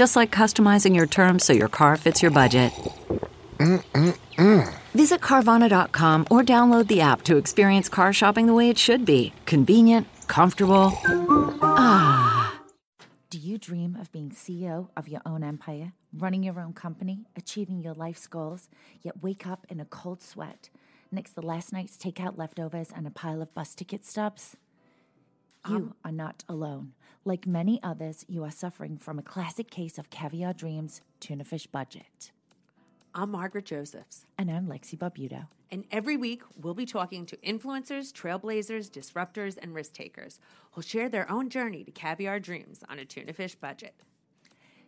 Just like customizing your terms so your car fits your budget. Mm-mm-mm. Visit Carvana.com or download the app to experience car shopping the way it should be convenient, comfortable. Ah. Do you dream of being CEO of your own empire, running your own company, achieving your life's goals, yet wake up in a cold sweat next to last night's takeout leftovers and a pile of bus ticket stubs? You are not alone. Like many others, you are suffering from a classic case of caviar dreams, tuna fish budget. I'm Margaret Josephs. And I'm Lexi Barbuto. And every week, we'll be talking to influencers, trailblazers, disruptors, and risk takers who'll share their own journey to caviar dreams on a tuna fish budget.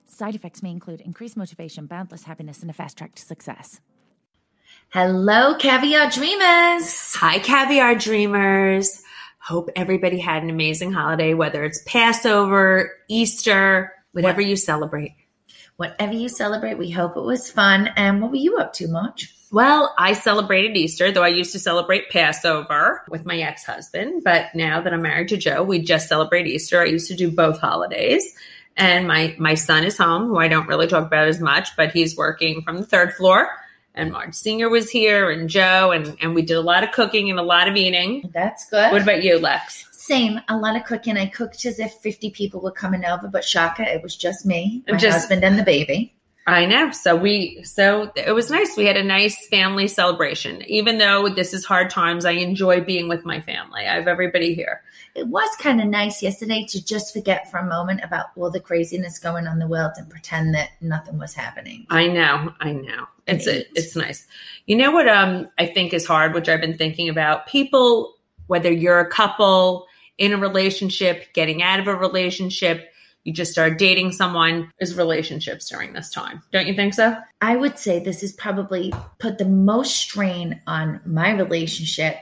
Side effects may include increased motivation, boundless happiness, and a fast track to success. Hello, caviar dreamers. Hi, caviar dreamers. Hope everybody had an amazing holiday, whether it's Passover, Easter, whatever you celebrate. Whatever you celebrate, we hope it was fun. And what were you up to, Marge? Well, I celebrated Easter, though I used to celebrate Passover with my ex husband. But now that I'm married to Joe, we just celebrate Easter. I used to do both holidays. And my, my son is home, who I don't really talk about as much, but he's working from the third floor. And Marge Singer was here and Joe, and, and we did a lot of cooking and a lot of eating. That's good. What about you, Lex? Same, a lot of cooking. I cooked as if 50 people were coming over, but Shaka, it was just me, my Just- husband, and the baby. I know. So we, so it was nice. We had a nice family celebration. Even though this is hard times, I enjoy being with my family. I have everybody here. It was kind of nice yesterday to just forget for a moment about all the craziness going on in the world and pretend that nothing was happening. I know, I know. It's a, it's nice. You know what um I think is hard, which I've been thinking about. People, whether you're a couple in a relationship, getting out of a relationship, you just start dating someone, is relationships during this time. Don't you think so? I would say this has probably put the most strain on my relationship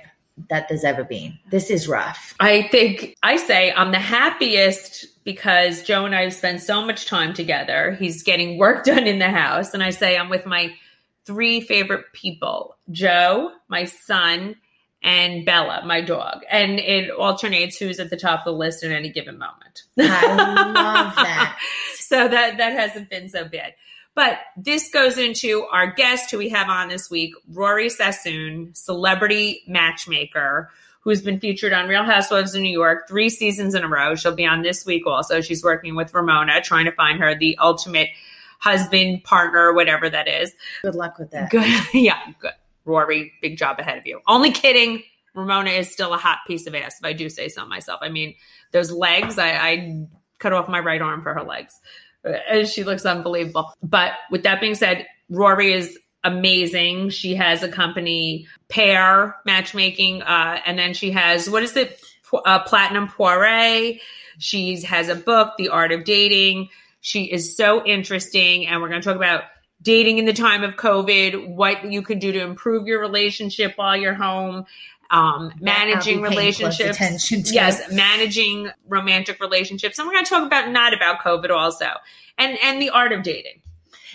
that there's ever been. This is rough. I think I say I'm the happiest because Joe and I have spent so much time together. He's getting work done in the house. And I say I'm with my three favorite people Joe, my son, and Bella, my dog. And it alternates who's at the top of the list in any given moment. I love that. so that that hasn't been so bad. But this goes into our guest who we have on this week, Rori Sassoon, celebrity matchmaker, who's been featured on Real Housewives of New York three seasons in a row. She'll be on this week also. She's working with Ramona, trying to find her the ultimate husband, partner, whatever that is. Good luck with that. Good. yeah, good. Rori, big job ahead of you. Only kidding. Ramona is still a hot piece of ass, if I do say so myself. I mean, those legs, I, I cut off my right arm for her legs. And she looks unbelievable. But with that being said, Rori is amazing. She has a company, Pair Matchmaking, uh, and then she has, what is it? Uh, Platinum Poire. She has a book, The Art of Dating. She is so interesting. And we're going to talk about dating in the time of COVID, what you can do to improve your relationship while you're home, um, managing I'll be paying close relationships. Yes, managing romantic relationships. And we're going to talk about not about COVID also. And and the art of dating.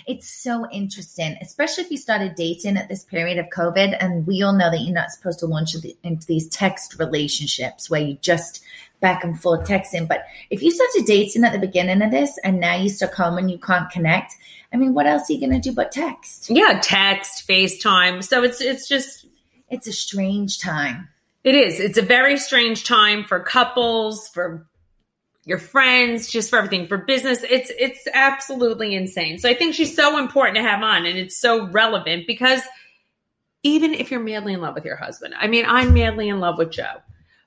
It's so interesting, especially if you started dating at this period of COVID. And we all know that you're not supposed to launch into these text relationships where you just back and forth texting. But if you started dating at the beginning of this and now you stuck home and you can't connect, I mean, what else are you going to do but text? Yeah, text, FaceTime. So it's it's just It's a strange time. It is. It's a very strange time for couples, for your friends, just for everything for business. It's it's absolutely insane. So I think she's so important to have on and it's so relevant because even if you're madly in love with your husband. I mean, I'm madly in love with Joe.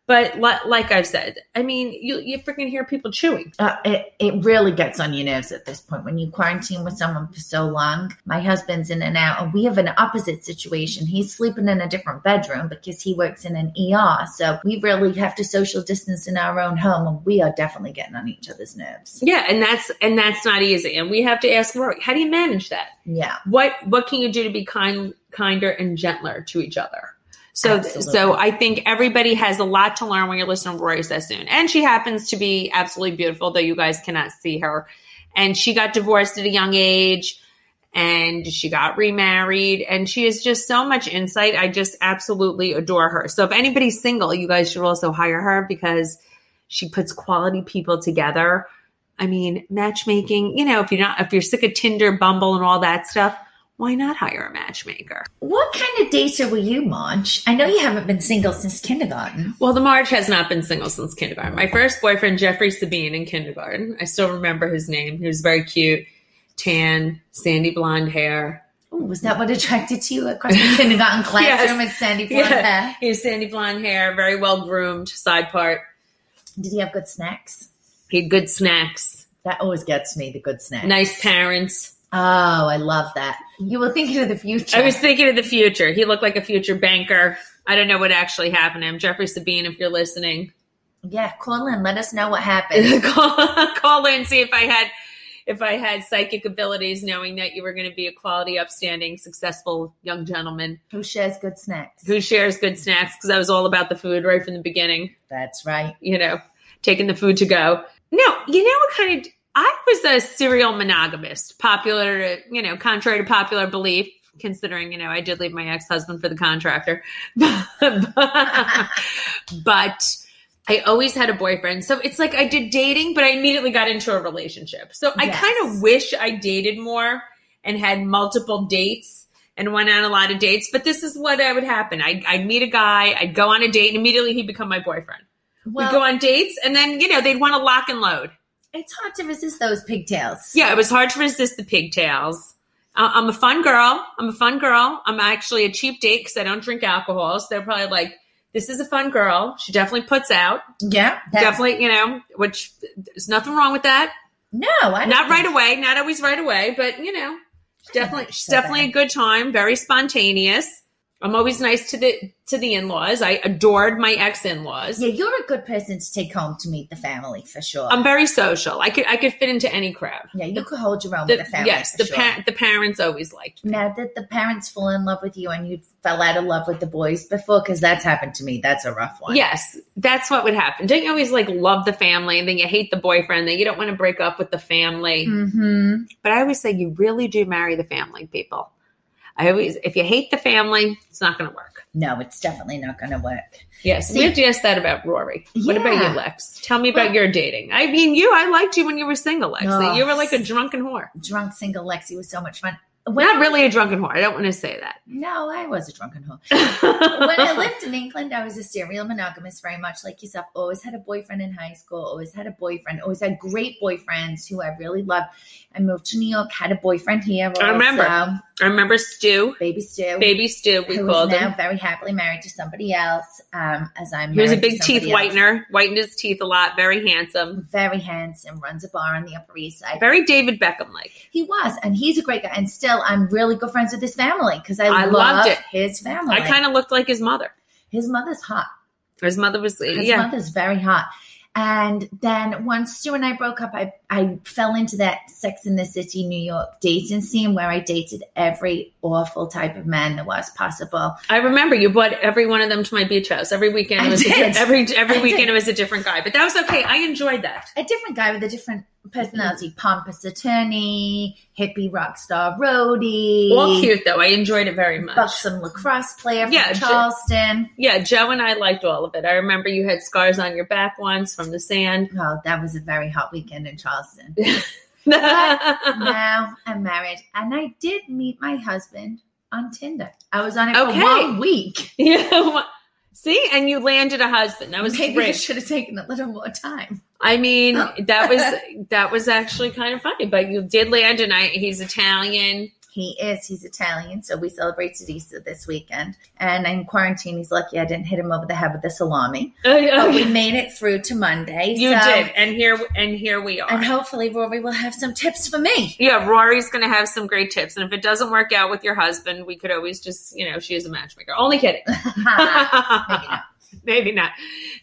But li- like I've said, I mean, you you freaking hear people chewing. Uh, it, it really gets on your nerves at this point when you quarantine with someone for so long. My husband's in and out, and we have an opposite situation. He's sleeping in a different bedroom because he works in an ER. So we really have to social distance in our own home, and we are definitely getting on each other's nerves. Yeah, and that's and that's not easy. And we have to ask Rori, how do you manage that? Yeah. What what can you do to be kind kinder and gentler to each other? So, Absolutely. so I think everybody has a lot to learn when you're listening to Rori Sassoon. And she happens to be absolutely beautiful, though you guys cannot see her. And she got divorced at a young age and she got remarried and she has just so much insight. I just absolutely adore her. So if anybody's single, you guys should also hire her because she puts quality people together. I mean, matchmaking, you know, if you're not, if you're sick of Tinder, Bumble and all that stuff, why not hire a matchmaker? What kind of dater were you, Marge? I know you haven't been single since kindergarten. Well, the Marge has not been single since kindergarten. My first boyfriend, Jeffrey Sabine, in kindergarten. I still remember his name. He was very cute, tan, sandy blonde hair. Ooh, was that what attracted to you across the kindergarten classroom Yes. with Sandy blonde Yeah, hair? he was sandy blonde hair, very well groomed, side part. Did he have good snacks? He had good snacks, That always gets me, the good snacks. nice parents. Oh, I love that. You were thinking of the future. I was thinking of the future. He looked like a future banker. I don't know what actually happened to him. Jeffrey Sabine, if you're listening, yeah, call in. Let us know what happened. call, call in see if I had if I had psychic abilities, knowing that you were going to be a quality, upstanding, successful young gentleman Who shares good snacks? who shares good snacks. Because I was all about the food right from the beginning. That's right. You know, taking the food to go. No, you know what kind of I was a serial monogamist, popular, you know, contrary to popular belief. Considering, you know, I did leave my ex husband for the contractor, but I always had a boyfriend. So it's like I did dating, but I immediately got into a relationship. So I Yes. kind of wish I dated more and had multiple dates and went on a lot of dates. But this is what I would happen. I'd, I'd meet a guy, I'd go on a date, and immediately he'd become my boyfriend. Well, We'd go on dates, and then, you know, they'd want to lock and load. It's hard to resist those pigtails. Yeah, it was hard to resist the pigtails. I'm a fun girl. I'm a fun girl. I'm actually a cheap date because I don't drink alcohol. So they're probably like, this is a fun girl. She definitely puts out. Yeah. definitely, you know, which there's nothing wrong with that. No, I don't Not right away, not always right away, but you know, definitely she's so definitely bad. a good time, very spontaneous. I'm always nice to the to the in-laws. I adored my ex-in-laws. Yeah, you're a good person to take home to meet the family for sure. I'm very social. I could I could fit into any crowd. yeah, you could hold your own The- with the family. yes, for the sure. pa- the parents always liked me. Now, did the parents fall in love with you and you fell out of love with the boys before? Because that's happened to me. That's a rough one. Yes, that's what would happen. Don't you always like love the family and then you hate the boyfriend, then you don't want to break up with the family. Mm-hmm. But I always say you really do marry the family, people. I always, if you hate the family, it's not going to work. No, it's definitely not going to work. Yes, See- we have to ask that about Rori. What about you, Lex? Tell me about Well- your dating. I mean, you, I liked you when you were single, Lex. Oh. You were like a drunken whore. Drunk single Lexi was so much fun. Not really a drunken whore. I don't want to say that. No, I was a drunken whore. when I lived in England, I was a serial monogamist, very much like yourself. Always had a boyfriend in high school, always had a boyfriend, always had great boyfriends who I really loved. I moved to New York, had a boyfriend here. I remember. I remember Stu, Baby Stu. baby Stu, we called now him. very happily married to somebody else. Um, as I'm He was a big teeth else. whitener, whitened his teeth a lot, very handsome, Very handsome, runs a bar on the Upper East Side. very David Beckham like. He was, and he's a great guy. And still, I'm really good friends with his family because I, I love loved it. his family. I kind of looked like his mother. his mother's hot. His mother was, His yeah. mother's very hot. And then once Stu and I broke up, I, I fell into that Sex in the City, New York dating scene where I dated every awful type of man there was possible. I remember you brought every one of them to my beach house every weekend. Was a every every I weekend did. it was a different guy, but that was okay. I enjoyed that. A different guy with a different personality, pompous attorney, hippie rock star roadie, All cute though. I enjoyed it very much. buxom lacrosse player from Yeah, Charleston. Yeah, Joe and I liked all of it. I remember you had scars on your back once from the sand. Well, that was a very hot weekend in Charleston. now I'm married, and I did meet my husband on Tinder. I was on it Okay. for one week. yeah. See, and you landed a husband. That was Maybe it great. should have taken a little more time. I mean, oh. that was that was actually kind of funny. But you did land, and I he's Italian. He is. He's Italian, so we celebrate Easter this weekend. And in quarantine, he's lucky I didn't hit him over the head with the salami. Oh, but we made it through to Monday. You so- did, and here and here we are. And hopefully, Rori will have some tips for me. yeah, Rori's going to have some great tips, and if it doesn't work out with your husband, we could always just, you know, she is a matchmaker. Only kidding. Maybe not. maybe not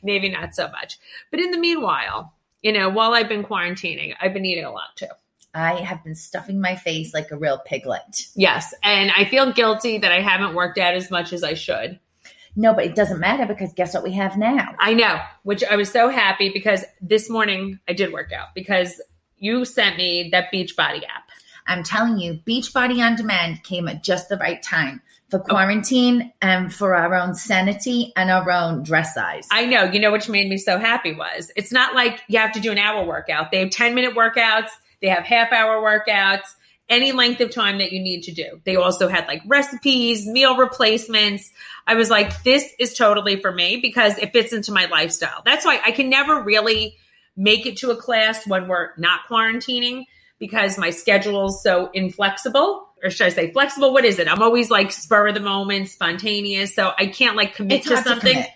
maybe not so much but in the meanwhile you know while i've been quarantining i've been eating a lot too I have been stuffing my face like a real piglet. yes and i feel guilty that i haven't worked out as much as i should No, but it doesn't matter because guess what we have now? i know which i was so happy because this morning i did work out because you sent me that beach body app I'm telling you, Beachbody On Demand came at just the right time for oh. quarantine and for our own sanity and our own dress size. i know you know which made me so happy was it's not like you have to do an hour workout they have 10 minute workouts they have half hour workouts any length of time that you need to do. They also had like recipes, meal replacements. I was like, this is totally for me because it fits into my lifestyle. That's why I can never really make it to a class when we're not quarantining because my schedule is so inflexible. Or should I say flexible? What is it? I'm always like spur of the moment, spontaneous. So I can't like commit It's to hard to something. commit.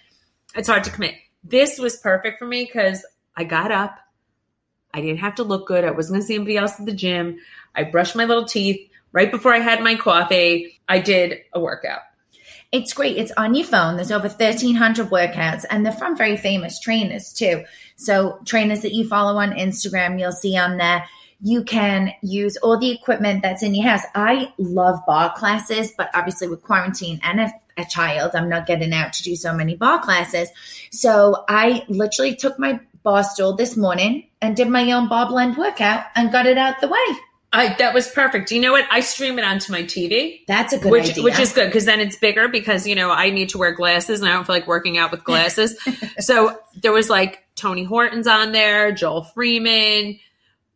it's hard to commit. This was perfect for me because I got up. I didn't have to look good. I wasn't going to see anybody else at the gym. I brushed my little teeth right before I had my coffee. I did a workout. It's great. It's on your phone. There's over 1,300 workouts, and they're from very famous trainers too. So, trainers that you follow on Instagram, you'll see on there. You can use all the equipment that's in your house. I love barre classes, but obviously with quarantine and a, a child, I'm not getting out to do so many barre classes. So, I literally took my bar stool this morning and did my own Barre Blend workout and got it out the way. I, that was perfect. Do you know what? I stream it onto my TV. That's a good which idea. which is good because then it's bigger because you know I need to wear glasses and I don't feel like working out with glasses. so there was like Tony Horton's on there, Joel Freeman,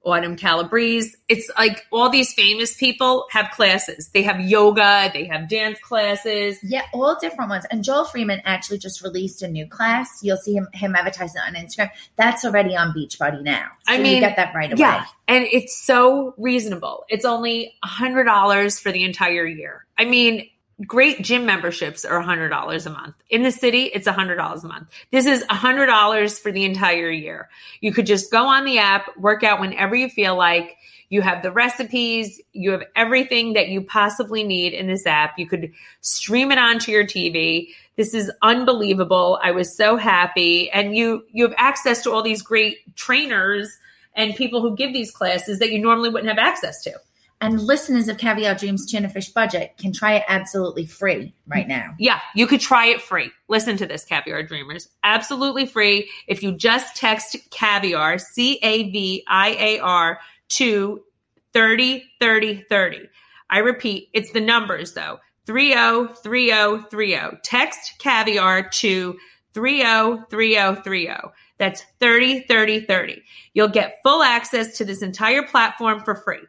Autumn Calabrese. It's like all these famous people have classes. They have yoga, they have dance classes. Yeah, all different ones. And Joel Freeman actually just released a new class. You'll see him him advertising it on Instagram. That's already on Beachbody now. So I you mean, get that right away. Yeah, and it's so reasonable. It's only a hundred dollars for the entire year. I mean, great gym memberships are a hundred dollars a month. In the city, it's a hundred dollars a month. This is a hundred dollars for the entire year. You could just go on the app, work out whenever you feel like. You have the recipes, you have everything that you possibly need in this app. You could stream it onto your TV. This is unbelievable. I was so happy. And you you have access to all these great trainers and people who give these classes that you normally wouldn't have access to. And listeners of Caviar Dreams Tuna Fish Budget can try it absolutely free right now. Yeah, you could try it free. Listen to this, Caviar Dreamers. Absolutely free. If you just text caviar, C A V I A R, to 30 30 30. I repeat, it's the numbers though 303030. Text caviar to 303030. That's 30 30 30. You'll get full access to this entire platform for free.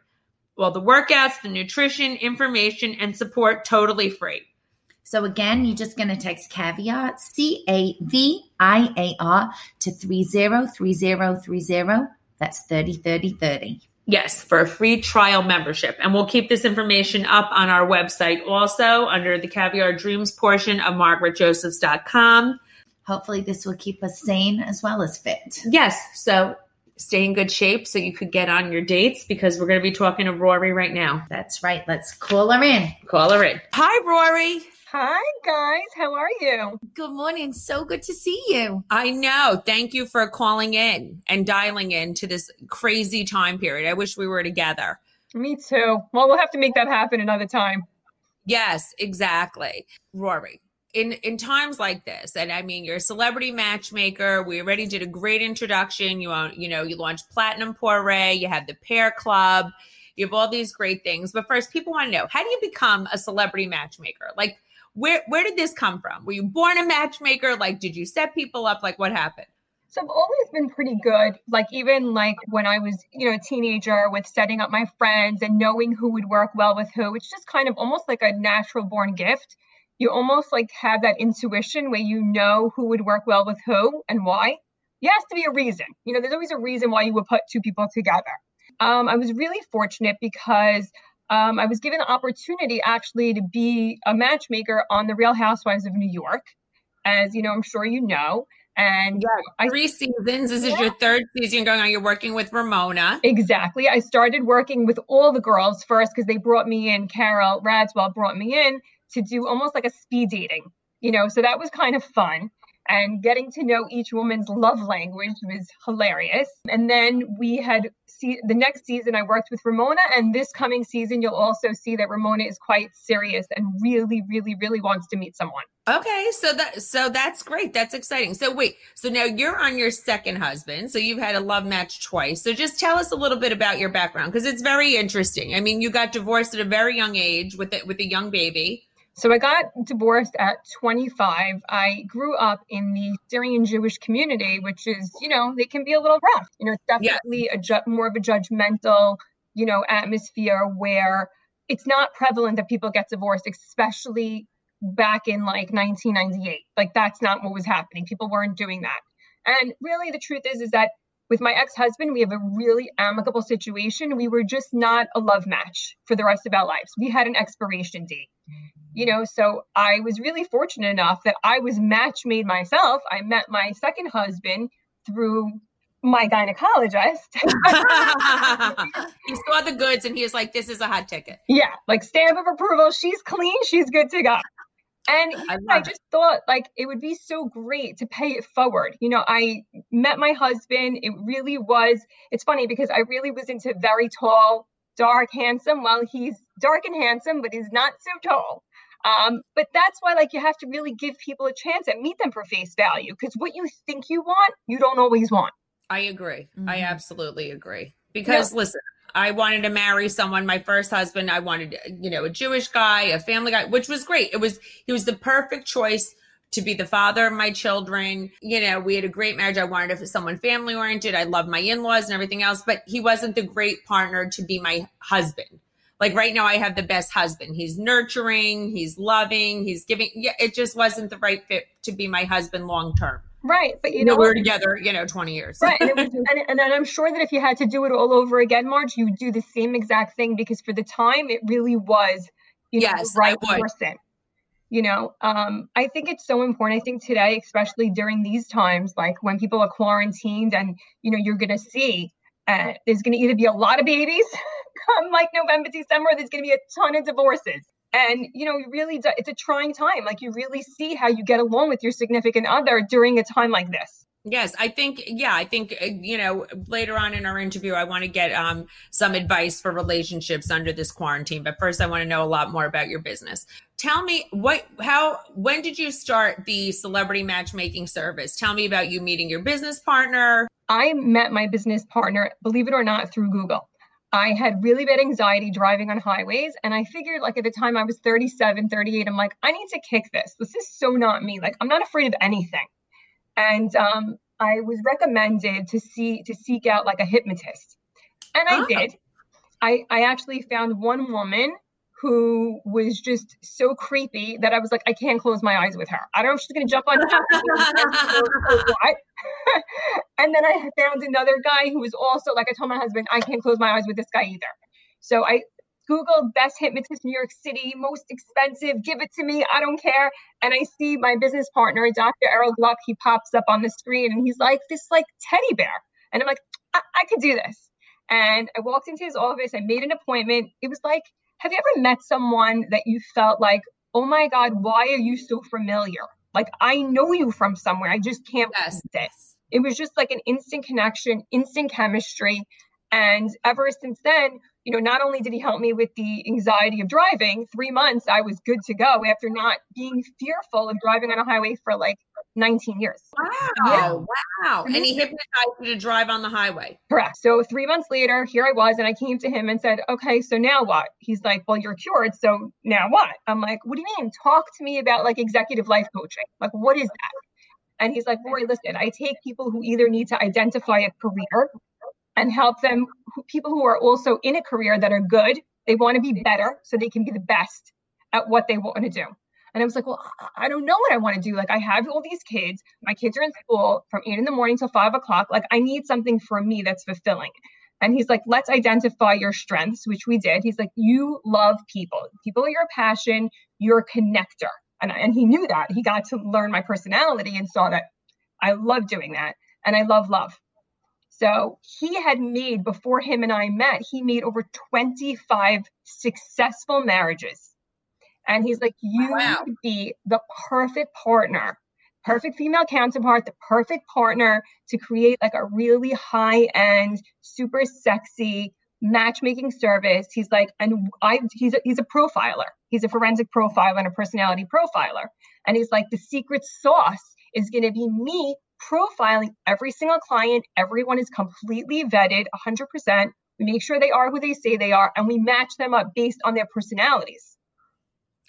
Well, the workouts, the nutrition, information, and support totally free. So again, you're just going to text caviar, C A V I A R, to 303030. That's 303030. Yes, for a free trial membership. And we'll keep this information up on our website also under the Caviar Dreams portion of margaretjosephs.com. Hopefully, this will keep us sane as well as fit. Yes, so stay in good shape so you could get on your dates because we're going to be talking to Rori right now. That's right. Let's call her in. Call her in. Hi, Rori. Hi, guys. How are you? Good morning. So good to see you. I know. Thank you for calling in and dialing in to this crazy time period. I wish we were together. Me too. Well, we'll have to make that happen another time. Yes, exactly. Rori, in in times like this, and I mean, you're a celebrity matchmaker. We already did a great introduction. You you know, you launched Platinum Poire. You have the Pair Club. You have all these great things. But first, people want to know how do you become a celebrity matchmaker? Like, where where did this come from? Were you born a matchmaker? Like, did you set people up? Like, what happened? So I've always been pretty good. Like even like when I was, you know, a teenager with setting up my friends and knowing who would work well with who. It's just kind of almost like a natural born gift. You almost like have that intuition where you know who would work well with who and why. There has to be a reason. You know, there's always a reason why you would put two people together. Um, I was really fortunate because um, I was given the opportunity actually to be a matchmaker on The Real Housewives of New York, as you know, I'm sure you know. And I, three seasons. This is your third season going on. You're working with Ramona. Exactly. I started working with all the girls first because they brought me in. Carol Radziwill brought me in to do almost like a speed dating, you know, so that was kind of fun and getting to know each woman's love language was hilarious. And then we had see the next season I worked with Ramona, and this coming season you'll also see that Ramona is quite serious and really, really, really wants to meet someone. Okay, so that so that's great. That's exciting. So wait, so now you're on your second husband. So you've had a love match twice. So just tell us a little bit about your background because it's very interesting. I mean, you got divorced at a very young age with it with a young baby. So I got divorced at 25. I grew up in the Syrian Jewish community, which is, you know, they can be a little rough. You know, it's definitely yes. a ju- more of a judgmental, you know, atmosphere where it's not prevalent that people get divorced, especially back in like 1998. Like that's not what was happening. People weren't doing that. And really the truth is is that with my ex-husband, we have a really amicable situation. We were just not a love match for the rest of our lives. We had an expiration date you know so i was really fortunate enough that i was match made myself i met my second husband through my gynecologist he saw the goods and he was like this is a hot ticket yeah like stamp of approval she's clean she's good to go and I, I just it. thought like it would be so great to pay it forward. You know, I met my husband. It really was, it's funny because I really was into very tall, dark, handsome. Well, he's dark and handsome, but he's not so tall. Um, but that's why, like, you have to really give people a chance and meet them for face value because what you think you want, you don't always want. I agree. Mm-hmm. I absolutely agree. Because yeah. listen, I wanted to marry someone. My first husband, I wanted, you know, a Jewish guy, a family guy, which was great. It was he was the perfect choice to be the father of my children. You know, we had a great marriage. I wanted someone family oriented. I love my in laws and everything else, but he wasn't the great partner to be my husband like right now I have the best husband. He's nurturing, he's loving, he's giving yeah, it just wasn't the right fit to be my husband long term. Right. But you, you know, know, we're together, you know, 20 years. Right. And, was, and, and, I'm sure that if you had to do it all over again, Marge, you would do the same exact thing because for the time it really was, you know, yes, the right person. You know, um, I think it's so important. I think today, especially during these times, like when people are quarantined and, you know, you're going to see uh, there's going to either be a lot of babies come like November, December, there's going to be a ton of divorces. And, you know, you really, do, it's a trying time. Like you really see how you get along with your significant other during a time like this. Yes, I think yeah, I think uh, you know later on in our interview I want to get um some advice for relationships under this quarantine, but first I want to know a lot more about your business. Tell me what how when did you start the celebrity matchmaking service? Tell me about you meeting your business partner. I met my business partner, believe it or not, through Google. I had really bad anxiety driving on highways. And I figured, like, at the time I was 37, 38, I'm like, I need to kick this. This is so not me. Like, I'm not afraid of anything. And um, I was recommended to see to seek out like a hypnotist. And I oh. did. I, I actually found one woman who was just so creepy that I was like, I can't close my eyes with her. I don't know if she's going to jump on top of me or, what. and then I found another guy who was also like, I told my husband, I can't close my eyes with this guy either. So I Googled best hypnotist in New York City, most expensive, give it to me, I don't care. And I see my business partner, Dr. Errol Gluck, he pops up on the screen and he's like, this like teddy bear. And I'm like, I, I could do this. And I walked into his office, I made an appointment. It was like, have you ever met someone that you felt like, oh my God, why are you so familiar? Like I know you from somewhere. I just can't yes. it. It was just like an instant connection, instant chemistry. And ever since then, you know, not only did he help me with the anxiety of driving, three months I was good to go after not being fearful of driving on a highway for like 19 years. Wow. Yeah. Wow. And he hypnotized you to drive on the highway. Correct. So three months later, here I was, and I came to him and said, Okay, so now what? He's like, Well, you're cured. So now what? I'm like, What do you mean? Talk to me about like executive life coaching. Like, what is that? And he's like, Rori, listen, I take people who either need to identify a career and help them people who are also in a career that are good they want to be better so they can be the best at what they want to do And I was like, well, I don't know what I want to do. Like, I have all these kids. My kids are in school from eight in the morning till five o'clock. Like, I need something for me that's fulfilling. And he's like, let's identify your strengths, which we did. He's like, you love people. People are your passion. You're a connector. And, and he knew that. He got to learn my personality and saw that I love doing that. And I love love. So he had made, before him and I met, he made over 25 successful marriages. And he's like, you wow. would be the perfect partner, perfect female counterpart, the perfect partner to create like a really high end, super sexy matchmaking service. He's like, and I, he's a, he's a profiler. He's a forensic profiler and a personality profiler. And he's like, the secret sauce is going to be me profiling every single client. Everyone is completely vetted 100%. We make sure they are who they say they are, and we match them up based on their personalities.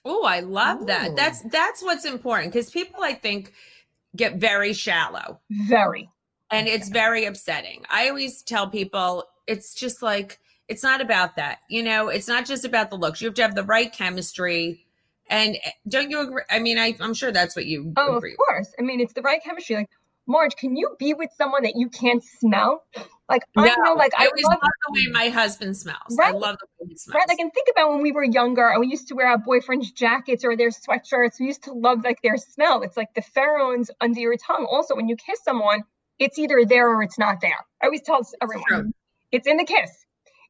Oh, I love Ooh. that. That's that's what's important because people, I think, get very shallow. Very. And it's very upsetting. I always tell people it's just like it's not about that. You know, it's not just about the looks. You have to have the right chemistry. And eh, don't you agree? I mean, I, am sure that's what you. Oh, agree of course. With. I mean, it's the right chemistry. Like Marge, can you be with someone that you can't smell? Like no, I know, like I, I love, love, the way my husband smells. Right? I love the way he smells. Right? Like, and think about when we were younger and we used to wear our boyfriend's jackets or their sweatshirts. We used to love like their smell. It's like the pheromones under your tongue. Also, when you kiss someone, it's either there or it's not there. I always tell everyone, it's in the kiss.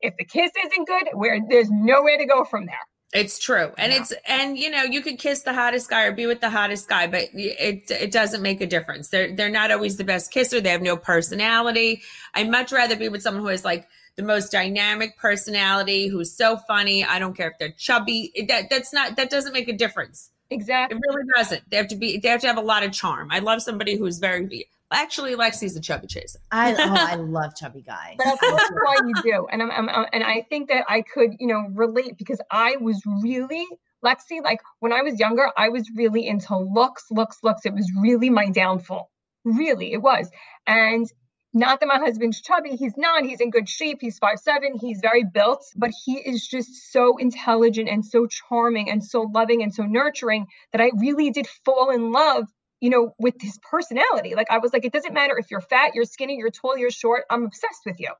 If the kiss isn't good, where there's nowhere to go from there. It's true. And yeah. it's and you know, you could kiss the hottest guy or be with the hottest guy, but it it doesn't make a difference. They're they're not always the best kisser. They have no personality. I'd much rather be with someone who is like the most dynamic personality, who's so funny. I don't care if they're chubby. That that's not that doesn't make a difference. Exactly. It really doesn't. They have to be they have to have a lot of charm. I love somebody who's very Actually, Lexi's a chubby chaser. I oh, I love chubby guys. But of course, why you do, and I'm, I'm, and I think that I could you know relate because I was really Lexi. Like when I was younger, I was really into looks, looks, looks. It was really my downfall. Really, it was. And not that my husband's chubby, he's not. He's in good shape. He's five seven. He's very built, but he is just so intelligent and so charming and so loving and so nurturing that I really did fall in love you know, with his personality. Like I was like, it doesn't matter if you're fat, you're skinny, you're tall, you're short. I'm obsessed with you.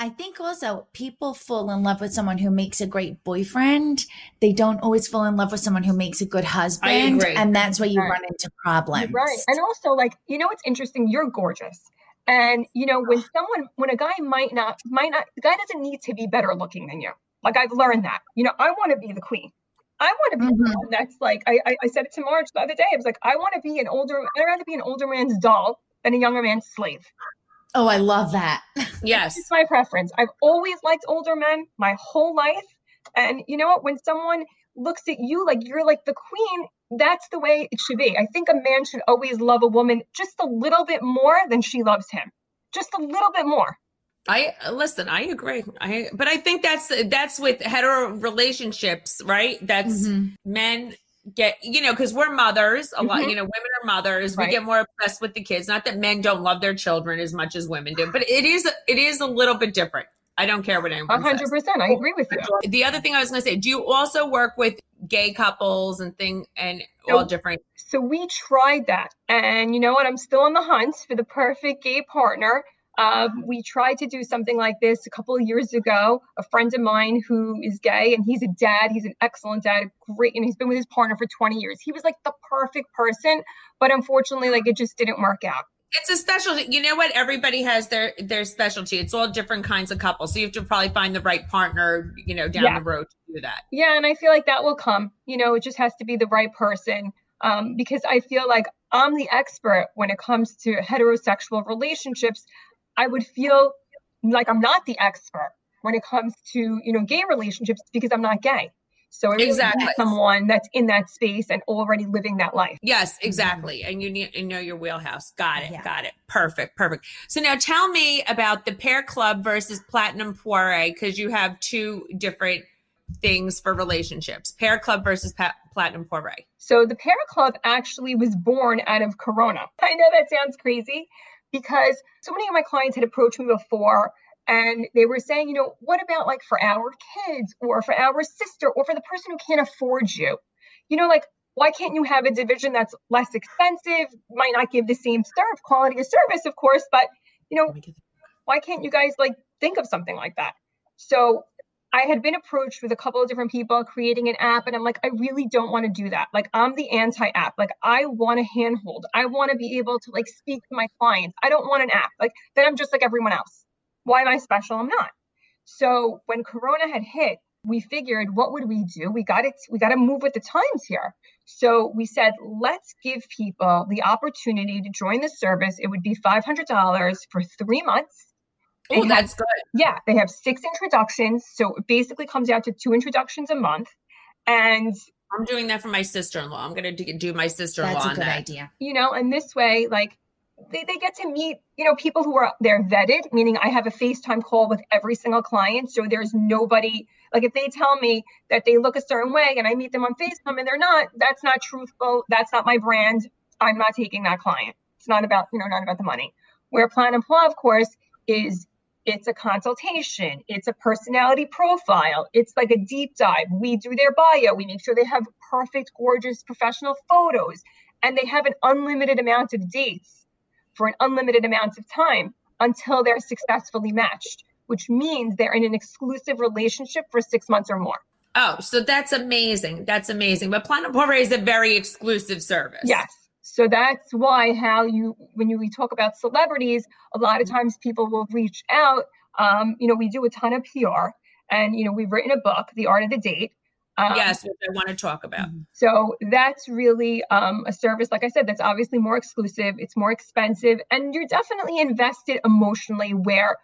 I think also people fall in love with someone who makes a great boyfriend. They don't always fall in love with someone who makes a good husband. And that's where you right. run into problems. Right. And also, like, you know what's interesting? You're gorgeous. And you know, when someone when a guy might not might not the guy doesn't need to be better looking than you. Like I've learned that. You know, I want to be the queen. I want to be mm-hmm. one that's like I, I, I said it to Marge the other day. I was like, I want to be an older. I'd rather be an older man's doll than a younger man's slave. Oh, I love that. Yes, it's my preference. I've always liked older men my whole life, and you know what? When someone looks at you like you're like the queen, that's the way it should be. I think a man should always love a woman just a little bit more than she loves him, just a little bit more. I listen. I agree. I but I think that's that's with hetero relationships, right? That's mm-hmm. men get you know because we're mothers a mm-hmm. lot you know women are mothers right. we get more obsessed with the kids not that men don't love their children as much as women do but it is it is a little bit different i don't care what anyone 100% says. i agree with you the other thing i was going to say do you also work with gay couples and thing and so, all different so we tried that and you know what i'm still on the hunt for the perfect gay partner um, we tried to do something like this a couple of years ago. A friend of mine who is gay and he's a dad, he's an excellent dad, great, and he's been with his partner for 20 years. He was like the perfect person, but unfortunately, like it just didn't work out. It's a specialty. You know what? Everybody has their their specialty. It's all different kinds of couples. So you have to probably find the right partner, you know, down yeah. the road to do that. Yeah, and I feel like that will come. You know, it just has to be the right person. Um, because I feel like I'm the expert when it comes to heterosexual relationships. I would feel like I'm not the expert when it comes to you know gay relationships because I'm not gay. So I exactly. need someone that's in that space and already living that life. Yes, mm-hmm. exactly. And you need to know your wheelhouse. Got it. Yeah. Got it. Perfect. Perfect. So now tell me about the Pair Club versus Platinum Poire because you have two different things for relationships. Pair Club versus pa- Platinum Poire. So the Pair Club actually was born out of Corona. I know that sounds crazy, because so many of my clients had approached me before and they were saying, you know, what about like for our kids or for our sister or for the person who can't afford you? You know, like why can't you have a division that's less expensive, might not give the same serve quality of service, of course, but you know, why can't you guys like think of something like that? So I had been approached with a couple of different people creating an app, and I'm like, I really don't want to do that. Like, I'm the anti app. Like, I want a handhold. I want to be able to like speak to my clients. I don't want an app. Like, then I'm just like everyone else. Why am I special? I'm not. So when Corona had hit, we figured, what would we do? We got it. We got to move with the times here. So we said, let's give people the opportunity to join the service. It would be $500 for three months Oh, that's good. Yeah, they have six introductions. So it basically comes out to two introductions a month. And I'm doing that for my sister in law. I'm going to do my sister in law. That's a good that. idea. You know, and this way, like, they, they get to meet, you know, people who are they're vetted, meaning I have a FaceTime call with every single client. So there's nobody like if they tell me that they look a certain way and I meet them on FaceTime and they're not, that's not truthful. That's not my brand. I'm not taking that client. It's not about, you know, not about the money. Where Platinum Poire, of course, is it's a consultation, it's a personality profile, it's like a deep dive. We do their bio, we make sure they have perfect, gorgeous professional photos, and they have an unlimited amount of dates for an unlimited amount of time until they're successfully matched, which means they're in an exclusive relationship for six months or more. Oh, so that's amazing. That's amazing. But Emploi is a very exclusive service. Yes. So that's why how you when you we talk about celebrities, a lot of times people will reach out. Um, you know, we do a ton of PR, and you know, we've written a book, The Art of the Date. Um, yes, which I want to talk about. So that's really um, a service, like I said, that's obviously more exclusive. It's more expensive, and you're definitely invested emotionally where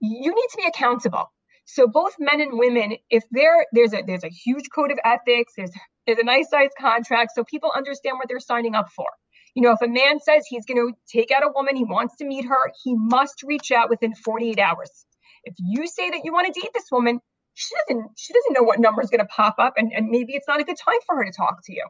you need to be accountable. So both men and women, if there there's a there's a huge code of ethics, there's there's a nice size contract, so people understand what they're signing up for. You know, if a man says he's going to take out a woman, he wants to meet her, he must reach out within 48 hours. If you say that you want to date this woman, she doesn't she doesn't know what number is going to pop up and, and maybe it's not a good time for her to talk to you.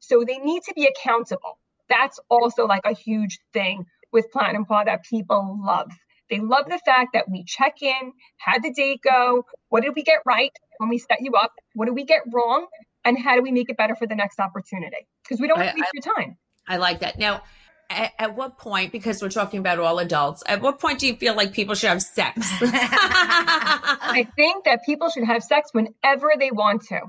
So they need to be accountable. That's also like a huge thing with Platinum Poire that people love. They love the fact that we check in, how did the date go? What did we get right when we set you up? What did we get wrong? And how do we make it better for the next opportunity? Because we don't want to waste your time. I like that. Now, at, at, what point, because we're talking about all adults, at what point do you feel like people should have sex? I think that people should have sex whenever they want to.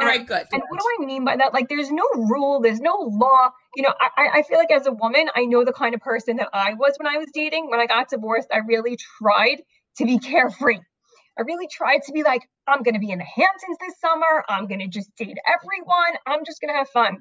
All right, good. And what do I mean by that? Like, there's no rule, there's no law. You know, I, I feel like as a woman, I know the kind of person that I was when I was dating. When I got divorced, I really tried to be carefree. I really tried to be like, I'm going to be in the Hamptons this summer. I'm going to just date everyone. I'm just going to have fun.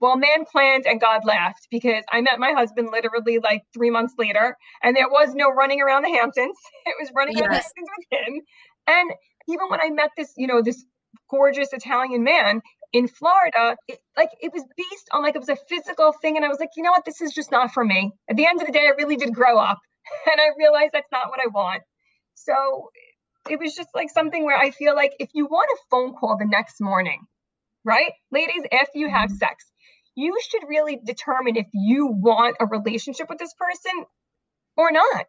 Well, man planned and God laughed because I met my husband literally like three months later, and there was no running around the Hamptons. It was running around the Hamptons with him. And even when I met this, you know, this gorgeous Italian man in Florida, it, like it was based on like it was a physical thing. And I was like, you know what, this is just not for me. At the end of the day, I really did grow up and I realized that's not what I want. So it was just like something where I feel like if you want a phone call the next morning, right? Ladies, if you have mm-hmm. sex, you should really determine if you want a relationship with this person or not.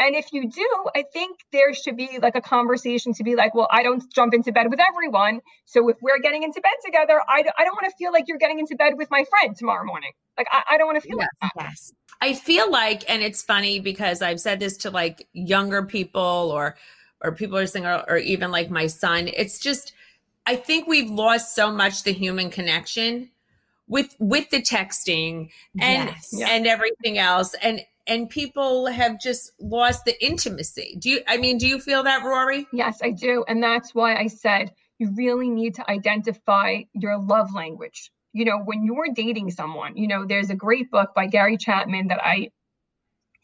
And if you do, I think there should be like a conversation to be like, well, I don't jump into bed with everyone. So if we're getting into bed together, I, I don't want to feel like you're getting into bed with my friend tomorrow morning. Like, I, I don't want to feel yes, like that. Yes. I feel like, and it's funny because I've said this to like younger people or, or people are saying, or, or even like my son, it's just, I think we've lost so much the human connection with with the texting and yes. and everything else. And and people have just lost the intimacy. Do you i mean do you feel that rory? Yes i do. And that's why i said you really need to identify your love language. You know when you're dating someone you know there's a great book by gary chapman that i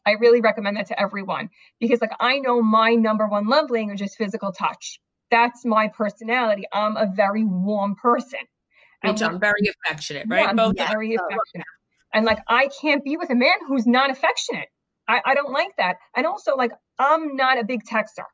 i really recommend that to everyone because like i know my number one love language is physical touch. That's my personality. I'm a very warm person which I'm very affectionate, right? Yeah, Both very affectionate. And like I can't be with a man who's not affectionate. I, I don't like that. And also like I'm not a big texter.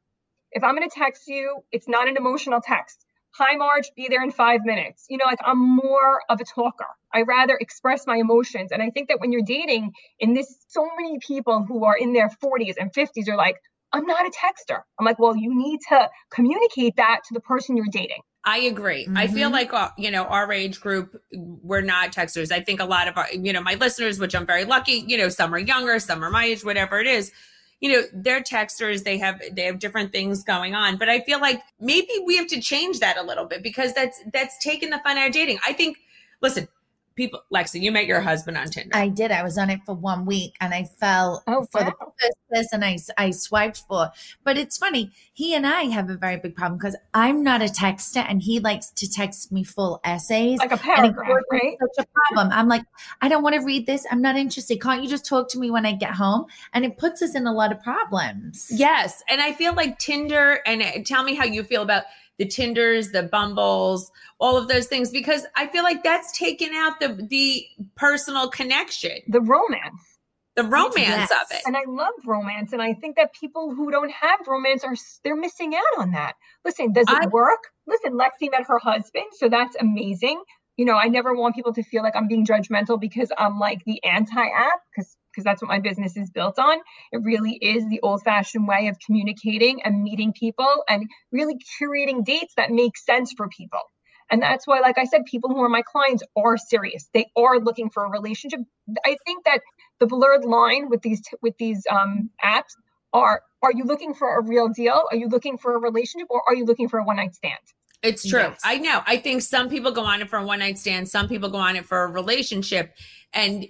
If I'm gonna text you, it's not an emotional text. Hi Marge, be there in five minutes. You know, like I'm more of a talker. I rather express my emotions. And I think that when you're dating in this, so many people who are in their 40s and 50s are like, I'm not a texter. I'm like, well, you need to communicate that to the person you're dating. I agree. I feel like uh, you know our age group we're not texters. I think a lot of our you know my listeners, which I'm very lucky. You know, some are younger, some are my age, whatever it is. You know, they're texters. They have they have different things going on. But I feel like maybe we have to change that a little bit because that's that's taking the fun out of dating. I think. Listen, people, Lexi, you met your husband on Tinder. I did. I was on it for one week and I fell Oh, for the first person I, I swiped for. But it's funny. He and I have a very big problem because I'm not a texter and he likes to text me full essays. Like a paragraph, right? Such a problem. I'm like, I don't want to read this. I'm not interested. Can't you just talk to me when I get home? And it puts us in a lot of problems. Yes. And I feel like Tinder, and uh, tell me how you feel about the Tinders, the Bumbles, all of those things, because I feel like that's taken out the the personal connection, The romance. the romance Yes. of it. And I love romance. And I think that people who don't have romance are they're missing out on that. Listen, does it I- work? Listen, Lexi met her husband, so that's amazing. You know, I never want people to feel like I'm being judgmental because I'm like the anti-app, because because that's what my business is built on. It really is the old-fashioned way of communicating and meeting people and really curating dates that make sense for people. And that's why, like I said, people who are my clients are serious. They are looking for a relationship. I think that the blurred line with these with these um, apps are: Are you looking for a real deal? Are you looking for a relationship, or are you looking for a one night stand? It's true. Yes. I know. I think some people go on it for a one night stand, some people go on it for a relationship, and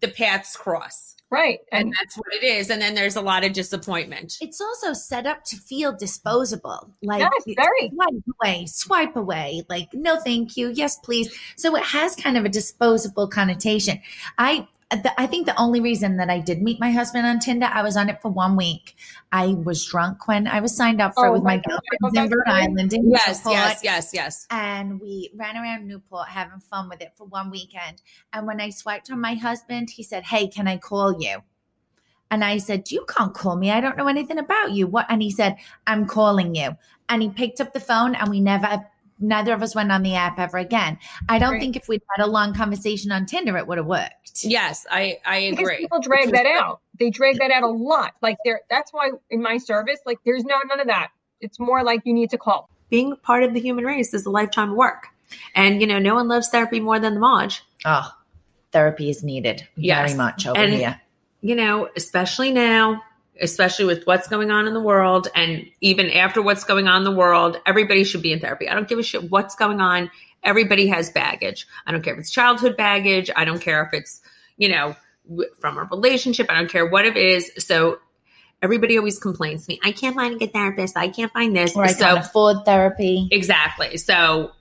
the paths cross. Right. And And that's what it is. And then there's a lot of disappointment. It's also set up to feel disposable. Like Yes, very. swipe away, swipe away. Like no, thank you. Yes, please. So it has kind of a disposable connotation. I. I think the only reason that I did meet my husband on Tinder, I was on it for one week. I was drunk when I was signed up for it Oh with my my girlfriends in Rhode Island. In Yes, Newport. yes, yes, yes. and we ran around Newport having fun with it for one weekend. And when I swiped on my husband, he said, Hey, can I call you? And I said, You can't call me. I don't know anything about you. What? And he said, I'm calling you. And he picked up the phone and we never, neither of us went on the app ever again. I don't Right. think if we'd had a long conversation on Tinder, it would have worked. Yes, I, I because agree. people drag that out. They drag that out a lot. Like there, that's why in my service, like there's no none of that. It's more like you need to call. Being part of the human race is a lifetime work. And, you know, no one loves therapy more than the Maj. Oh, therapy is needed Yes. very much over And- here. you know, especially now, especially with what's going on in the world, and even after what's going on in the world, everybody should be in therapy. I don't give a shit what's going on. Everybody has baggage. I don't care if it's childhood baggage. I don't care if it's, you know, from a relationship. I don't care what it is. So everybody always complains to me, I can't find a good therapist. I can't find this. Or I so can't afford therapy. Exactly. So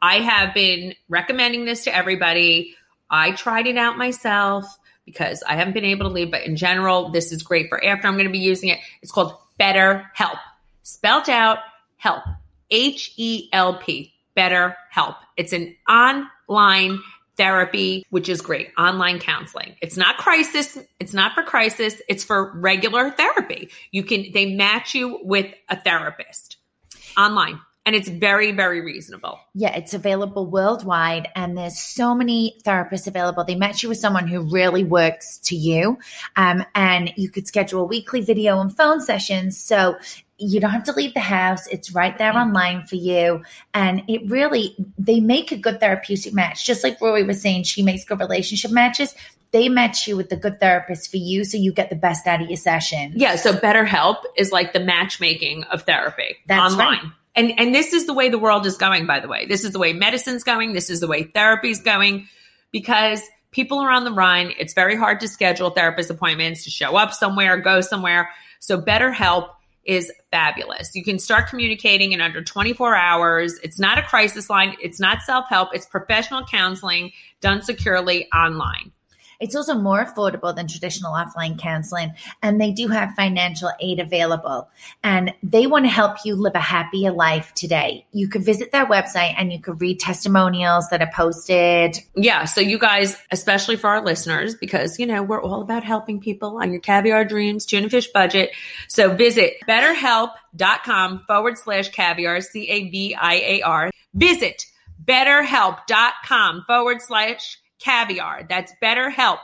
I have been recommending this to everybody. I tried it out myself because I haven't been able to leave, but in general, this is great for after I'm going to be using it. It's called Better Help. Spelled out help. H E L P. Better Help. It's an online therapy, which is great. Online counseling. It's not crisis. It's not for crisis. It's for regular therapy. You can, they match you with a therapist online and it's very, very reasonable. Yeah, it's available worldwide, and there's so many therapists available. They match you with someone who really works to you, um, and you could schedule weekly video and phone sessions. So you don't have to leave the house; it's right there online for you. And it really, they make a good therapeutic match. Just like Rori was saying, she makes good relationship matches. They match you with the good therapist for you, so you get the best out of your session. Yeah. So BetterHelp is like the matchmaking of therapy That's online. right. And, and this is the way the world is going, by the way. This is the way medicine's going. This is the way therapy's going because people are on the run. It's very hard to schedule therapist appointments to show up somewhere, go somewhere. So BetterHelp is fabulous. You can start communicating in under 24 hours. It's not a crisis line. It's not self-help. It's professional counseling done securely online. It's also more affordable than traditional offline counseling, and they do have financial aid available. And they want to help you live a happier life today. You could visit their website and you could read testimonials that are posted. Yeah. So you guys, especially for our listeners, because you know, we're all about helping people on your caviar dreams, tuna fish budget. So visit betterhelp.com forward slash caviar, C A V I A R. Visit betterhelp.com forward slash caviar. That's betterhelp.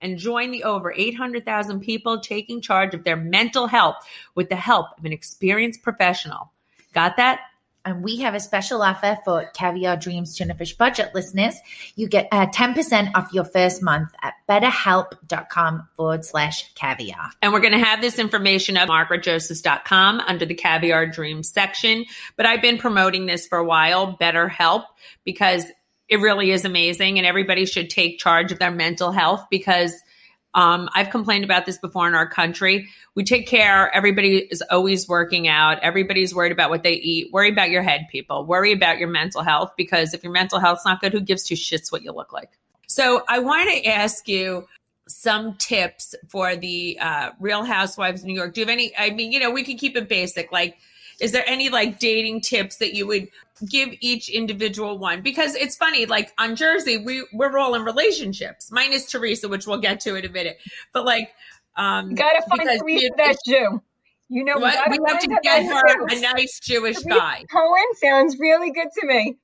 And join the over 800,000 people taking charge of their mental health with the help of an experienced professional. Got that? And we have a special offer for Caviar Dreams Tuna Fish Budget listeners. You get uh, 10% off your first month at betterhelp.com forward slash caviar. And we're going to have this information at margaretjosephs.com under the Caviar Dreams section. But I've been promoting this for a while, BetterHelp, because it really is amazing and everybody should take charge of their mental health because – um, I've complained about this before in our country. We take care. Everybody is always working out. Everybody's worried about what they eat. Worry about your head, people. Worry about your mental health because if your mental health's not good, who gives two shits what you look like? So I want to ask you some tips for the uh, Real Housewives of New York. Do you have any? I mean, you know, we can keep it basic. Like, is there any like dating tips that you would give each individual one. Because it's funny like on jersey we we're all in relationships minus teresa which we'll get to in a minute. But like um you gotta find teresa that jew you know what? we, we have to get her a nice jewish teresa guy. Cohen sounds really good to me.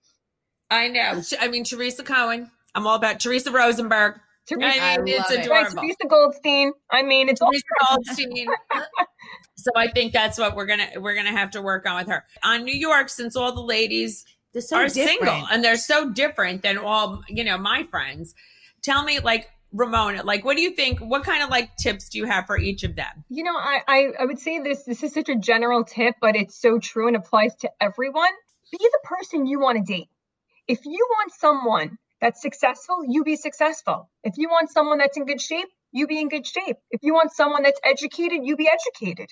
I know. I mean teresa cohen. I'm all about teresa rosenberg. Teresa, I mean, it's adorable. Teresa Goldstein. I mean, it's Teresa Goldstein. so I think that's what we're gonna we're gonna have to work on with her on New York. Since all the ladies so are different. single and they're so different than all you know my friends. Tell me, like Ramona, like what do you think? What kind of like tips do you have for each of them? You know, I I, I would say this. This is such a general tip, but it's so true and applies to everyone. Be the person you want to date. If you want someone that's successful, you be successful. If you want someone that's in good shape, you be in good shape. If you want someone that's educated, you be educated.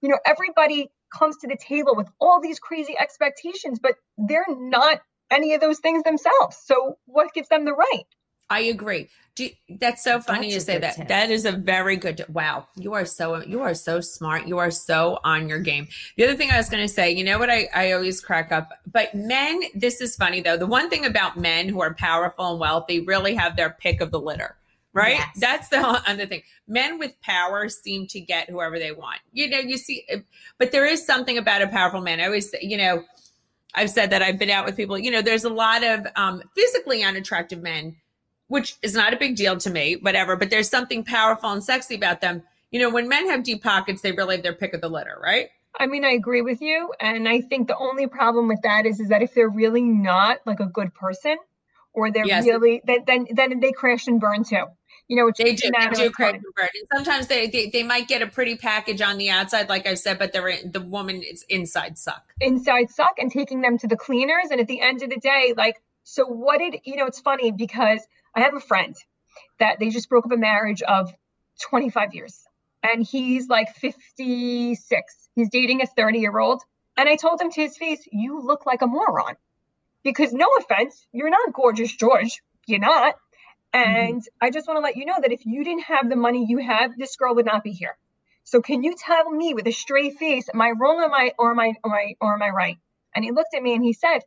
You know, everybody comes to the table with all these crazy expectations, but they're not any of those things themselves. So what gives them the right? I agree. You, that's so funny that's you say that. Tip. That is a very good. Wow, you are so you are so smart. You are so on your game. The other thing I was going to say, you know what I I always crack up, but men. This is funny though. The one thing about men who are powerful and wealthy really have their pick of the litter. Right? Yes. That's the other thing. Men with power seem to get whoever they want. You know, you see, but there is something about a powerful man. I always, you know, I've said that I've been out with people. You know, there's a lot of um, physically unattractive men which is not a big deal to me, whatever, but there's something powerful and sexy about them. You know, when men have deep pockets, they really have their pick of the litter, right? I mean, I agree with you. And I think the only problem with that is, is that if they're really not like a good person or they're yes. really, then, then, then they crash and burn too. You know, they do, they do crash and burn. And sometimes they, they, they might get a pretty package on the outside, like I said, but they're the woman is inside suck. Inside suck and taking them to the cleaners. And at the end of the day, like, so what did, you know, it's funny because I have a friend that they just broke up a marriage of 25 years and he's like 56. He's dating a 30 year old. And I told him to his face, You look like a moron. Because no offense, you're not gorgeous George. You're not. And mm-hmm. I just want to let you know that if you didn't have the money you have, this girl would not be here. So can you tell me with a straight face, am I wrong or am I or am I or am I, or am I right? And he looked at me and he said,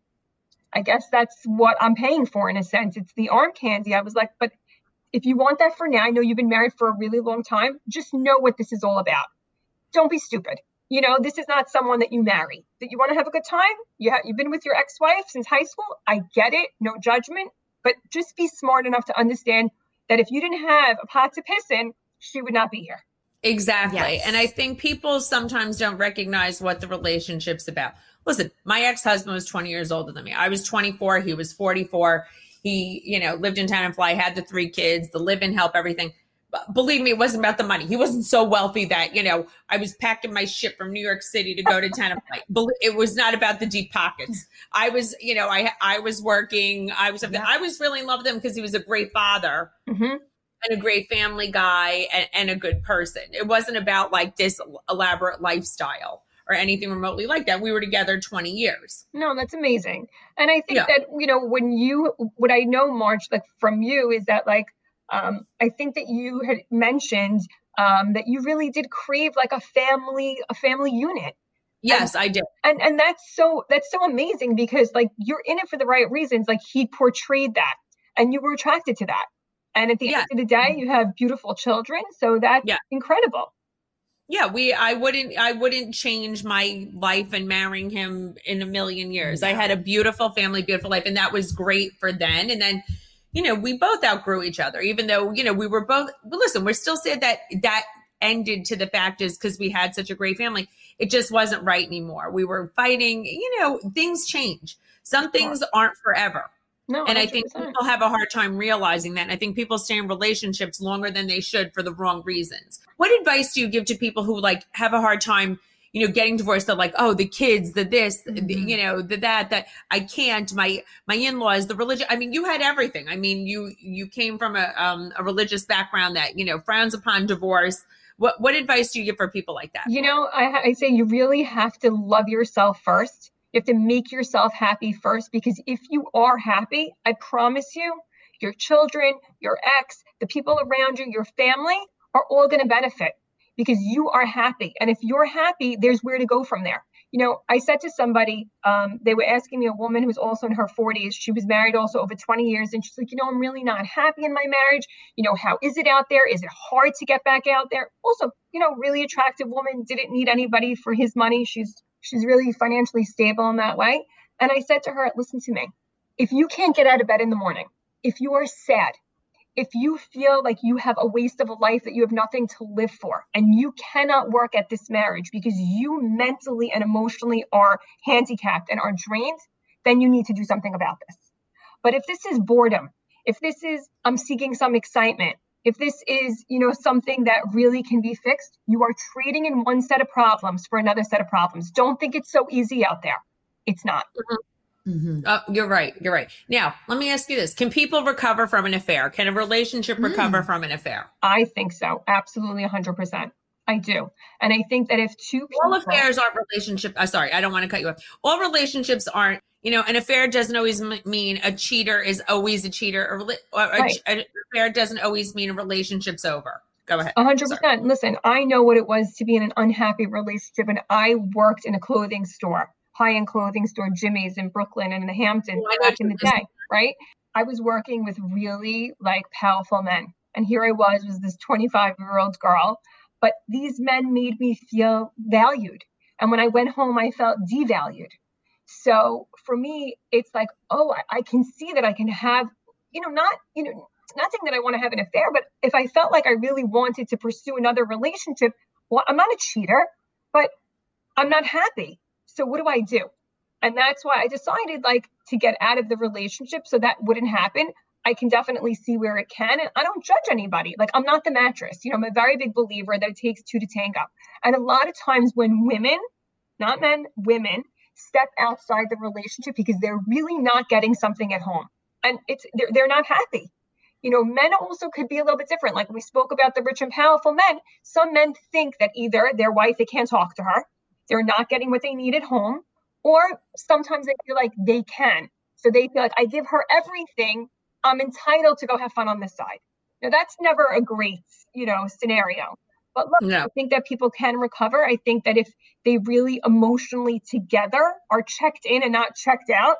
I guess that's what I'm paying for in a sense. It's the arm candy. I was like, but if you want that for now, I know you've been married for a really long time. Just know what this is all about. Don't be stupid. You know, this is not someone that you marry. That you want to have a good time. You have, you've been with your ex-wife since high school. I get it. No judgment. But just be smart enough to understand that if you didn't have a pot to piss in, she would not be here. Exactly. Yes. And I think people sometimes don't recognize what the relationship's about listen, my ex husband was 20 years older than me. I was 24. He was 44. He, you know, lived in town and fly, had the three kids, the live and help, everything. Believe me, it wasn't about the money. He wasn't so wealthy that, you know, I was packing my shit from New York City to go to town. It was not about the deep pockets. I was, you know, I I was working. I was yeah. I was really in love with him because he was a great father. Mm-hmm. And a great family guy and, and a good person. It wasn't about like this elaborate lifestyle or anything remotely like that. We were together 20 years. No, that's amazing. And I think yeah. that, you know, when you, what I know, Marge, like from you is that like, um, I think that you had mentioned um, that you really did crave like a family, a family unit. Yes, and, I did. And and that's so that's so amazing because like you're in it for the right reasons. Like he portrayed that and you were attracted to that. And at the yeah. end of the day, you have beautiful children. So that's yeah. incredible yeah we i wouldn't i wouldn't change my life and marrying him in a million years yeah. i had a beautiful family beautiful life and that was great for then and then you know we both outgrew each other even though you know we were both listen we're still sad that that ended to the fact is because we had such a great family it just wasn't right anymore. We were fighting, you know, things change. Some things aren't forever. No, And I think people have a hard time realizing that. And I think people stay in relationships longer than they should for the wrong reasons. What advice do you give to people who like have a hard time, you know, getting divorced? They're like, oh, the kids, the this, the, Mhm. you know, the that, that I can't. My my in laws, the religion. I mean, you had everything. I mean, you you came from a um, a religious background that you know frowns upon divorce. What what advice do you give for people like that? You know, I, I say you really have to love yourself first. You have to make yourself happy first because if you are happy, I promise you, your children, your ex, the people around you, your family are all going to benefit because you are happy. And if you're happy, there's where to go from there. You know, I said to somebody, um, they were asking me a woman who's also in her 40s. She was married also over 20 years. And she's like, you know, I'm really not happy in my marriage. You know, how is it out there? Is it hard to get back out there? Also, you know, really attractive woman, didn't need anybody for his money. She's she's really financially stable in that way. And I said to her, listen to me. If you can't get out of bed in the morning, if you are sad, if you feel like you have a waste of a life that you have nothing to live for and you cannot work at this marriage because you mentally and emotionally are handicapped and are drained, then you need to do something about this. But if this is boredom, if this is I'm seeking some excitement, if this is, you know, something that really can be fixed, you are trading in one set of problems for another set of problems. Don't think it's so easy out there. It's not. Mm-hmm. Mhm. Oh, you're right. You're right. Now, let me ask you this: Can people recover from an affair? Can a relationship recover from an affair? I think so. Absolutely 100%. I do. And I think that if two people All affairs aren't relationship. Uh, sorry, I don't want to cut you off. All relationships aren't. You know, an affair doesn't always m- mean a cheater is always a cheater. Or a, an affair doesn't always mean a relationship's over. Go ahead. A hundred Sorry. percent. Listen, I know what it was to be in an unhappy relationship, and I worked in a clothing store, high-end clothing store, Jimmy's in Brooklyn and in the Hamptons Oh, back in the day, right? I was working with really like powerful men, and here I was, was this 25-year-old girl, but these men made me feel valued, and when I went home, I felt devalued. So for me, it's like, oh, I, I can see that I can have, you know, not, you know, nothing that I want to have an affair, but if I felt like I really wanted to pursue another relationship, well, I'm not a cheater, but I'm not happy. So what do I do? And that's why I decided like to get out of the relationship so that wouldn't happen. I can definitely see where it can. And I don't judge anybody. Like I'm not the mattress. You know, I'm a very big believer that it takes two to tango. And a lot of times when women, not men, women step outside the relationship because they're really not getting something at home. And it's they're, they're not happy you know, men also could be a little bit different. Like we spoke about the rich and powerful men. Some men think that either their wife, they can't talk to her, they're not getting what they need at home, or sometimes they feel like they can. So they feel like I give her everything, I'm entitled to go have fun on this side. Now that's never a great, you know, scenario. But look, No. I think that people can recover. I think that if they really emotionally together are checked in and not checked out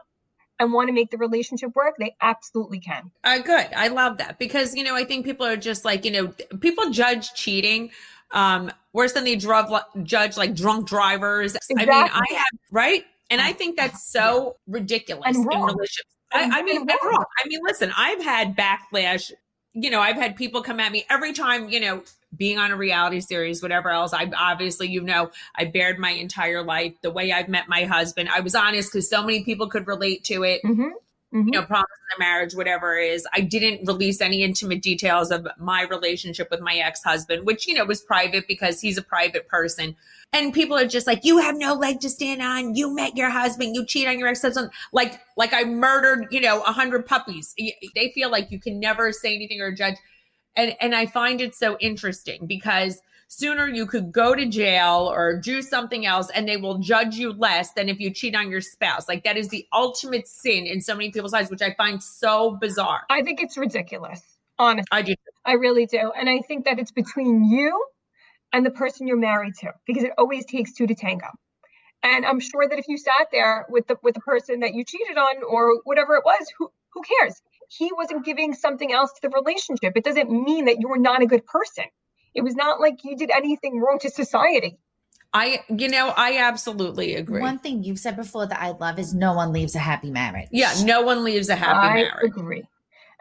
and want to make the relationship work, they absolutely can. Uh, good. I love that because you know I think people are just like you know people judge cheating um worse than they drug, judge like drunk drivers. I mean, I have right, and I think that's so ridiculous And in relationships. I, I mean, and and wrong. wrong. I mean, listen, I've had backlash. You know, I've had people come at me every time. You know, being on a reality series, whatever else. I obviously, you know, I bared my entire life. The way I've met my husband, I was honest because so many people could relate to it Mm-hmm. You know, mm-hmm. promise in a marriage, whatever it is. I didn't release any intimate details of my relationship with my ex husband, which, you know, was private because he's a private person. And people are just like, you have no leg to stand on. You met your husband. You cheat on your ex husband. Like, like I murdered, you know, a hundred puppies. They feel like you can never say anything or judge. And, and I find it so interesting because sooner you could go to jail or do something else and they will judge you less than if you cheat on your spouse. Like that is the ultimate sin in so many people's eyes, which I find so bizarre. I think it's ridiculous. Honestly, I do. I really do. And I think that it's between you and the person you're married to because it always takes two to tango. And I'm sure that if you sat there with the with the person that you cheated on or whatever it was, who who cares? He wasn't giving something else to the relationship. It doesn't mean that you're not a good person. It was not like you did anything wrong to society. I, you know, I absolutely agree. One thing you've said before that I love is no one leaves a happy marriage. yeah, no one leaves a happy I marriage. I agree.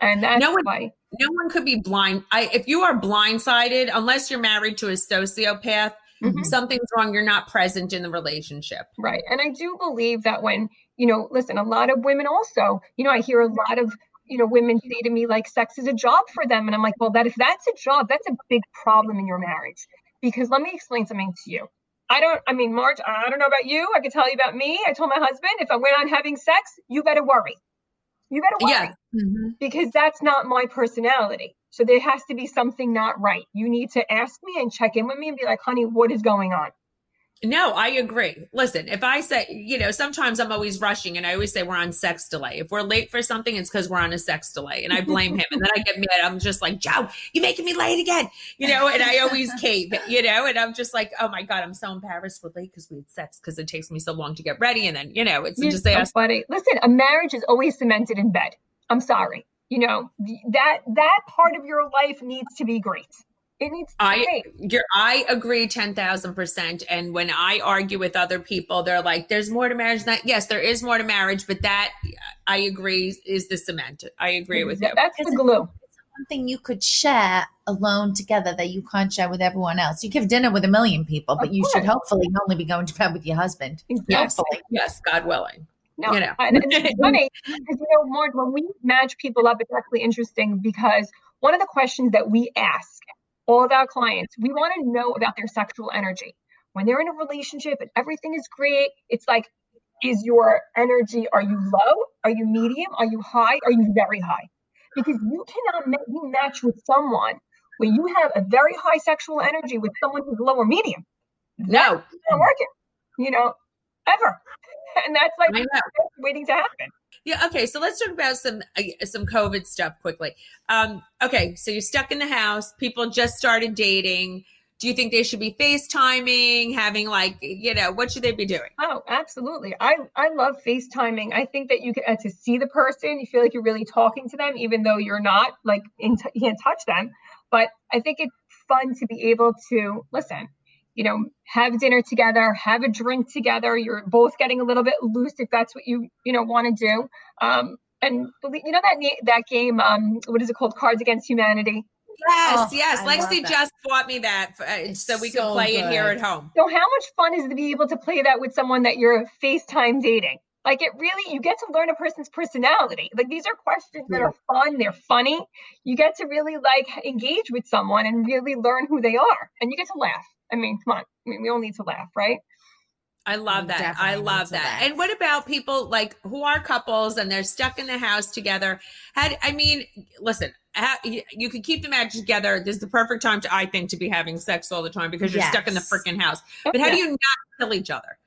And that's No one- why no one could be blind. I if you are blindsided, unless you're married to a sociopath, Mhm. something's wrong. You're not present in the relationship. Right. And I do believe that when, you know, listen, a lot of women also, you know, I hear a lot of, you know, women say to me like sex is a job for them. And I'm like, well, that if that's a job, that's a big problem in your marriage. Because let me explain something to you. I don't, I mean, Marge, I don't know about you. I can tell you about me. I told my husband, if I went on having sex, you better worry. You better worry Yeah. Mm-hmm. because that's not my personality. So there has to be something not right. You need to ask me and check in with me and be like, honey, what is going on? No, I agree. Listen, if I say, you know, sometimes I'm always rushing and I always say we're on sex delay. If we're late for something, it's because we're on a sex delay. And I blame him. And then I get mad. I'm just like, Joe, you're making me late again. You know, and I always cave, you know, and I'm just like, oh my God, I'm so embarrassed. We're late because we had sex because it takes me so long to get ready. And then, you know, it's You're just so ask. funny. Listen, a marriage is always cemented in bed. I'm sorry. You know, that that part of your life needs to be great. It needs to I great. you're, I agree ten thousand percent. And when I argue with other people, they're like, "There's more to marriage." Than that yes, there is more to marriage, but that I agree is the cement. I agree with you. That's the glue. It's something you could share alone together that you can't share with everyone else. You give dinner with a million people, but you should hopefully only be going to bed with your husband. Yes, Hopefully. yes, God willing. No, You know. and and it's funny because you know, Marge, when we match people up, it's actually interesting because one of the questions that we ask all of our clients, we want to know about their sexual energy. When they're in a relationship and everything is great, it's like, is your energy, are you low? Are you medium? Are you high? Are you very high? Because you cannot ma- you match with someone where you have a very high sexual energy with someone who's low or medium. No, That's not working, you know, ever. And that's like waiting to happen. Yeah. Okay. So let's talk about some uh, some COVID stuff quickly. Um, okay. So you're stuck in the house. People just started dating. Do you think they should be FaceTiming, having like, you know, what should they be doing? Oh, absolutely. I, I love FaceTiming. I think that you get to see the person. You feel like you're really talking to them, even though you're not like in t- you can't touch them. But I think it's fun to be able to listen, you know, have dinner together, have a drink together. You're both getting a little bit loose if that's what you, you know, want to do. Um, and you know that that game, um, what is it called? Cards Against Humanity. Yes, Oh, yes. I Lexi just bought me that for, uh, so we so could play it here at home. So how much fun is it to be able to play that with someone that you're FaceTime dating? Like it really, you get to learn a person's personality. Like these are questions that are fun, they're funny. You get to really like engage with someone and really learn who they are, and you get to laugh. I mean, come on, I mean, we all need to laugh, right? I love that. definitely I love that. laugh. And what about people like who are couples and they're stuck in the house together? Had I mean, listen, ha, you, you could keep the marriage together. This is the perfect time to, I think, to be having sex all the time because you're stuck in the freaking house. Oh, but how Yeah. do you not kill each other?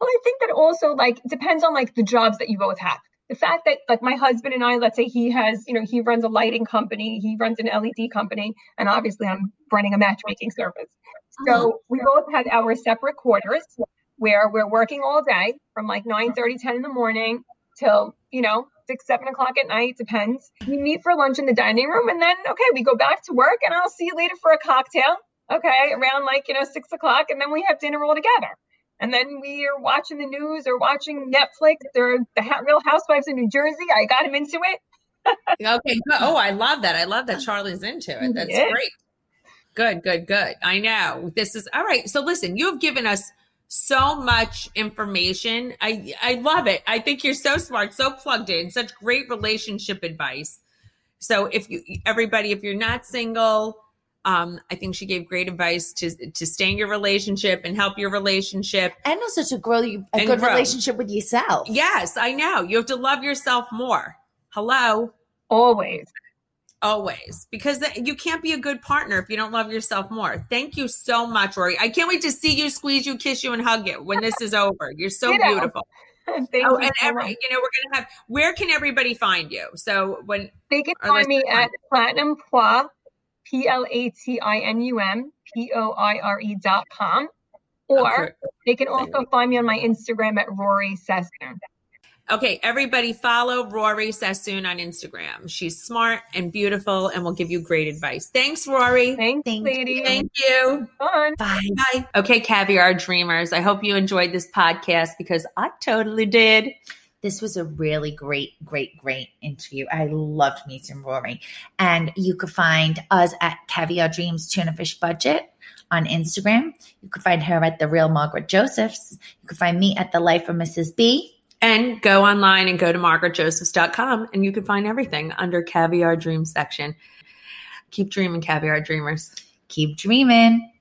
Well, I think that also like depends on like the jobs that you both have. The fact that like my husband and I, let's say he has, you know, he runs a lighting company, he runs an LED company, and obviously I'm running a matchmaking service. So uh-huh. we both had our separate quarters where we're working all day from like 9 30, 10 in the morning till, you know, six, seven o'clock at night, depends. We meet for lunch in the dining room and then, okay, we go back to work and I'll see you later for a cocktail. Okay, around like, you know, six o'clock. And then we have dinner all together. And then we are watching the news or watching Netflix or the Real Housewives of New Jersey. I got him into it. Okay. Oh, I love that. I love that Charlie's into it. That's Yeah. great. Good, good, good. I know. This is all right. So listen, you have given us so much information. I I love it. I think you're so smart, so plugged in, such great relationship advice. So if you everybody, if you're not single, um, I think she gave great advice to to stay in your relationship and help your relationship. And also to grow you a good grow. relationship with yourself. Yes, I know. You have to love yourself more. Hello. Always. Always, because you can't be a good partner if you don't love yourself more. Thank you so much, Rori. I can't wait to see you, squeeze you, kiss you, and hug you when this is over. You're so Ditto. beautiful. Thank Oh, you and so every, much. you know, we're gonna have. Where can everybody find you? So when They can find me at Platinum Poire, P L A T I N U M P O I R E dot com. Or Okay. they can also find me on my Instagram at Rori Sassoon. Okay, everybody follow Rori Sassoon on Instagram. She's smart and beautiful and will give you great advice. Thanks, Rori. Thanks, Thank ladies. Thank you. Fun. Bye. Bye. Okay, caviar dreamers. I hope you enjoyed this podcast because I totally did. This was a really great, great, great interview. I loved meeting Rori. And you could find us at Caviar Dreams Tuna Fish Budget on Instagram. You could find her at The Real Margaret Josephs. You could find me at The Life of Mrs. B. And go online and go to margaretjosephs.com and you can find everything under Caviar Dream section. Keep dreaming, Caviar Dreamers. Keep dreaming.